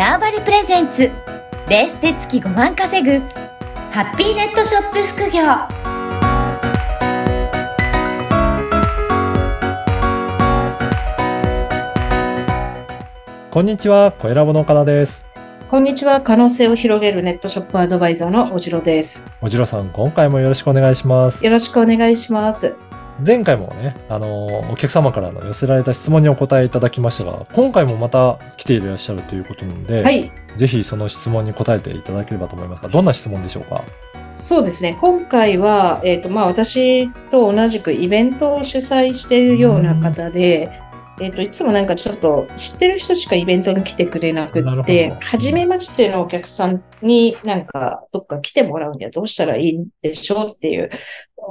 ターバリプレゼンツベースで月5万稼ぐハッピーネットショップ副業こんにちは、小ラボの岡田です。こんにちは。可能性を広げるネットショップアドバイザーのおじろです。おじろさん、今回もよろしくお願いします。よろしくお願いします。前回もね、あの、お客様からの寄せられた質問にお答えいただきましたが、今回もまた来ていらっしゃるということなので、はい。ぜひその質問に答えていただければと思いますが、どんな質問でしょうか？そうですね。今回は、えっ、と、まあ、私と同じくイベントを主催しているような方で、えっ、と、いつもなんかちょっと知ってる人しかイベントに来てくれなくって初めましてのお客さんになんかどっか来てもらうにはどうしたらいいんでしょうっていう、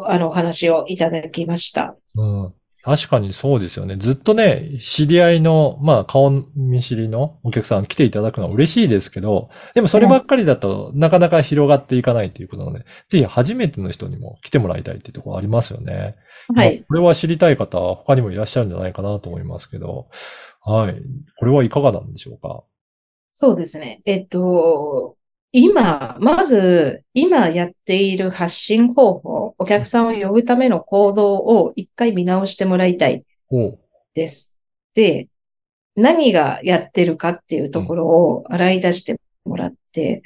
あの、お話をいただきました。うん。確かにそうですよね。ずっとね、知り合いの、まあ、顔見知りのお客さん来ていただくのは嬉しいですけど、でもそればっかりだとなかなか広がっていかないということなので、ぜひ初めての人にも来てもらいたいっていうところありますよね。はい。まあこれは知りたい方は他にもいらっしゃるんじゃないかなと思いますけど、はい。これはいかがなんでしょうか？そうですね。えっと、今、まず、今やっている発信方法、お客さんを呼ぶための行動を一回見直してもらいたいです。で、何がやってるかっていうところを洗い出してもらって、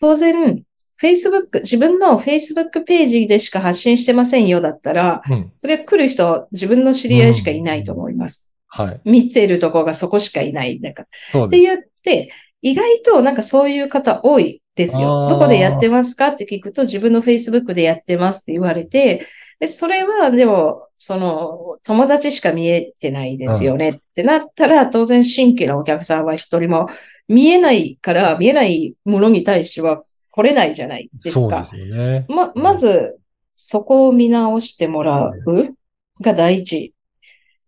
当然、Facebook、自分の Facebook ページでしか発信してませんよだったら、うん。それ来る人、自分の知り合いしかいないと思います。はい。見てるところがそこしかいない。なんかってそうです。言って、意外となんかそういう方多いですあよ。ーどこでやってますかって聞くと自分の Facebook でやってますって言われて、で、それはでも、その、友達しか見えてないですよねってなったら、当然新規のお客さんは一人も見えないから、見えないものに対しては来れないじゃないですか。そうですよね。ま、まず、そこを見直してもらうが第一、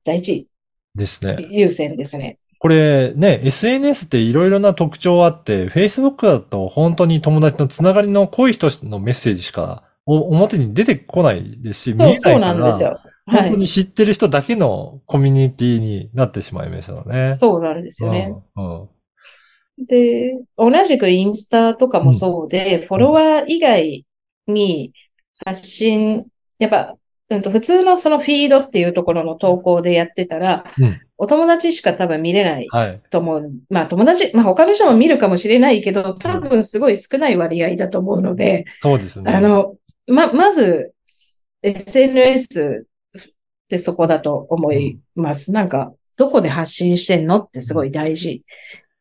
第一ですね。優先ですね。これね、SNS っていろいろな特徴あって、Facebook だと本当に友達のつながりの濃い人のメッセージしかお表に出てこないですし、見そう、えないそうから、なんですよ。はい本当。に知ってる人だけのコミュニティになってしまいましたよね。そうなんですよね。うん。うんで、同じくインスタとかもそうで、フォロワー以外に発信、やっぱ、うんと、普通のそのフィードっていうところの投稿でやってたら、うんお友達しか多分見れないはい。と思う。まあ友達、まあ他の人も見るかもしれないけど、多分すごい少ない割合だと思うので、そうですね。あの、ま、まず、SNS ってそこだと思います。なんか、どこで発信してんのってすごい大事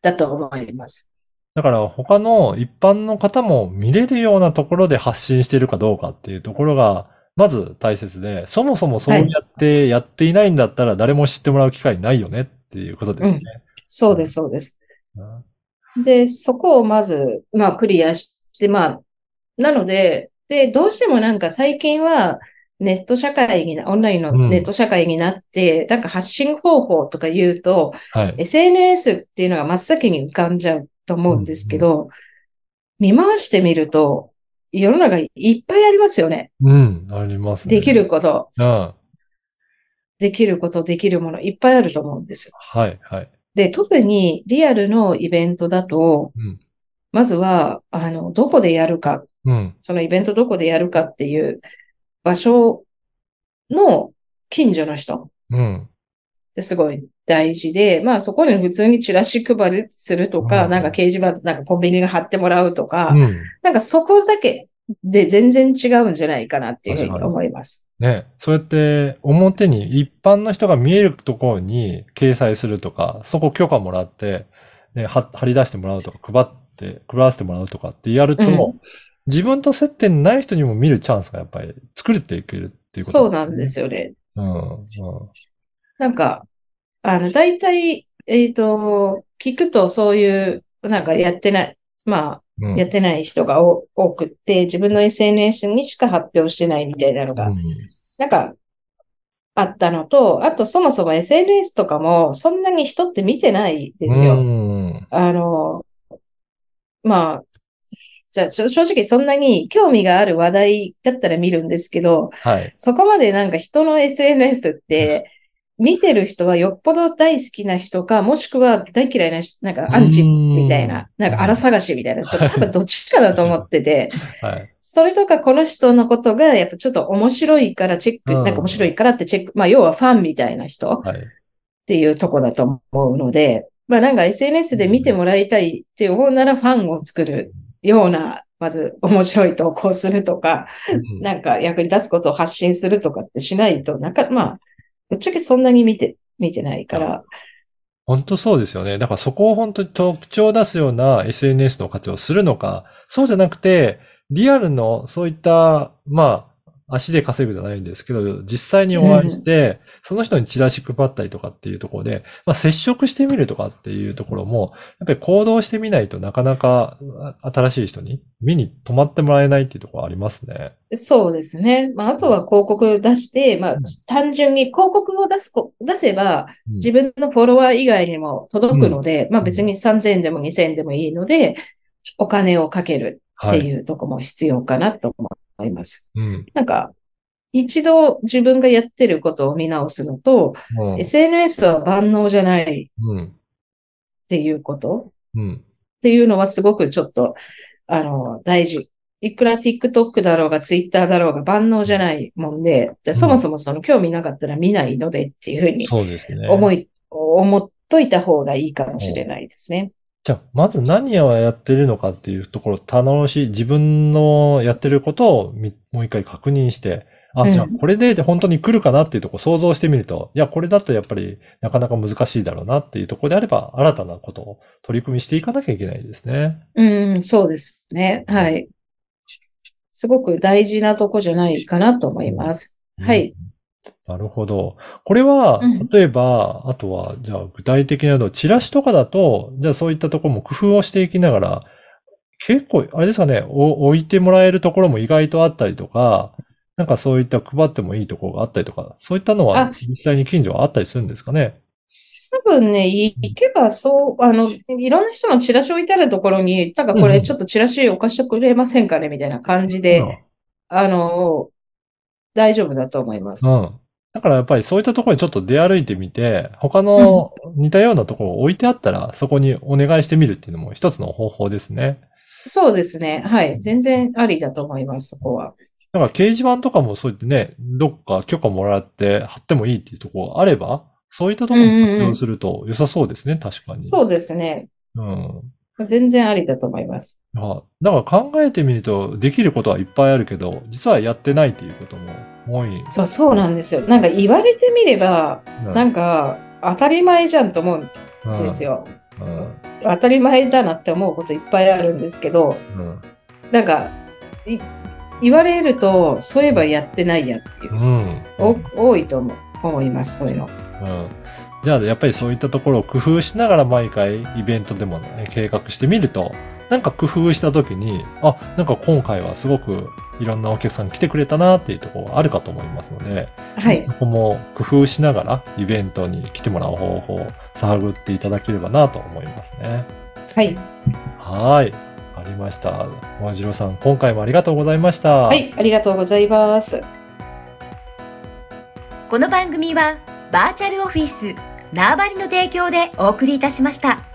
だと思います。だから他の一般の方も見れるようなところで発信しているかどうかっていうところが、まず大切で、そもそもそうやってやっていないんだったら誰も知ってもらう機会ないよねっていうことですね。そうです、そうです。うんで、そこをまず、まあ、クリアして、まあ、なので、で、どうしてもなんか最近は、ネット社会にな、オンラインのうんネット社会になって、なんか発信方法とか言うと、はい。SNS っていうのが真っ先に浮かんじゃうと思うんですけど、見回してみると、世の中にいっぱいありますよね。うん、ありますね。できること、うん。はできること、できるもの、いっぱいあると思うんですよ。い、はい。で、特にリアルのイベントだと、うん。まずは、あの、どこでやるか、うん。そのイベントどこでやるかっていう場所の近所の人っうん。てすごい大事で、まあそこに普通にチラシ配りするとか、うんなんか掲示板、なんかコンビニが貼ってもらうとか、うん。なんかそこだけで全然違うんじゃないかなっていうふうに思います。ね。そうやって表に一般の人が見えるところに掲載するとか、そこ許可もらって、ね、は貼り出してもらうとか、配って、配らせてもらうとかってやると、うん自分と接点ない人にも見るチャンスがやっぱり作れていけるっていうこと、そうなんですよね。うん。うん。なんか、あの、大体、えっと、聞くとそういう、なんかやってない、まうんあ、やってない人が多多くって、自分の SNS にしか発表してないみたいなのが、うんなんか、あったのと、あとそもそも SNS とかもそんなに人って見てないですうよ。ん。あの、まあ、じゃあ正正直そんなに興味がある話題だったら見るんですけど、はい。そこまでなんか人の SNS って見てる人はよっぽど大好きな人か、もしくは大嫌いな人、なんかアンチみたいな、なんか荒探しみたいな、それ多分どっちかだと思ってて、はい。それとかこの人のことがやっぱちょっと面白いからチェック、うん。なんか面白いからってチェック、まあ要はファンみたいな人っはい。ていうとこだと思うので、まあなんか SNS で見てもらいたいって思うならファンを作るような、まず面白い投稿するとか、うん。なんか役に立つことを発信するとかってしないと、なんか、まあ、ぶっちゃけそんなに見て、見てないから、本当そうですよね。だからそこを本当に特徴を出すような SNS の活用をするのか、そうじゃなくて、リアルのそういった、まあ、足で稼ぐじゃないんですけど、実際にお会いして、その人にチラシ配ったりとかっていうところで、まあ、接触してみるとかっていうところも、やっぱり行動してみないとなかなかあ新しい人に目に留まってもらえないっていうところありますね。そうですね。まあ、あとは広告出して、まあうん、単純に広告を出すこ、出せば、うん自分のフォロワー以外にも届くので、まあ別に3000円でも2000円でもいいので、お金をかけるっはい。ていうとこも必要かなと思います。うん。なんか、一度自分がやってることを見直すのと、うん。SNS は万能じゃないっうん。ていうことうん。っていうのはすごくちょっと、あの、大事。いくら TikTok だろうが Twitter だろうが万能じゃないもんで、そもそもその興味なかったら見ないのでっていうふうに。思い、思っといた方がいいかもしれないですね。じゃあ、まず何をやってるのかっていうところ、楽しい、自分のやってることをみもう一回確認して、あ、うんじゃあ、これで本当に来るかなっていうところを想像してみると、いや、これだとやっぱりなかなか難しいだろうなっていうところであれば、新たなことを取り組みしていかなきゃいけないですね。うん、そうですね。はい。すごく大事なとこじゃないかなと思います。はい。なるほど。これはうん、例えば、あとは、じゃあ具体的なの、チラシとかだと、じゃあそういったところも工夫をしていきながら、結構、あれですかね、お置いてもらえるところも意外とあったりとか、なんかそういった配ってもいいところがあったりとか、そういったのはあ実際に近所はあったりするんですかね？多分ね、い行けばそう、あの、いろんな人のチラシ置いてあるところに、なんかこうんうんれちょっとチラシ置かしてくれませんかね？みたいな感じで、あの、大丈夫だと思いますう。ん。だからやっぱりそういったところにちょっと出歩いてみて、他の似たようなところを置いてあったら、そこにお願いしてみるっていうのも一つの方法ですね。そうですね。はい。全然ありだと思います、そこは。だから掲示板とかもそうやってね、どっか許可もらって貼ってもいいっていうところがあれば、そういったところに活用すると良さそうですね、確かに。そうですね。うん。全然ありだと思います。あだから考えてみると、できることはいっぱいあるけど、実はやってないっていうことも多い。そう、そうなんですよ。なんか言われてみれば、うんなんか当たり前じゃんと思うんですよ。うん。当たり前だなって思うこといっぱいあるんですけど、うん。なんか、い言われると、そういえばやってないやっていうう、ん。お多いと思思います、そういうの。うん。じゃあ、やっぱりそういったところを工夫しながら毎回イベントでもね、計画してみると、なんか工夫したときに、あ、なんか今回はすごくいろんなお客さん来てくれたなっていうところがあるかと思いますので、はいそ。こも工夫しながらイベントに来てもらう方法を探っていただければなと思いますね。はい。はい。ありました。和次郎さん、今回もありがとうございました。ははい、ありがとうございます。この番組はバーチャルオフィス縄張りの提供でお送りいたしました。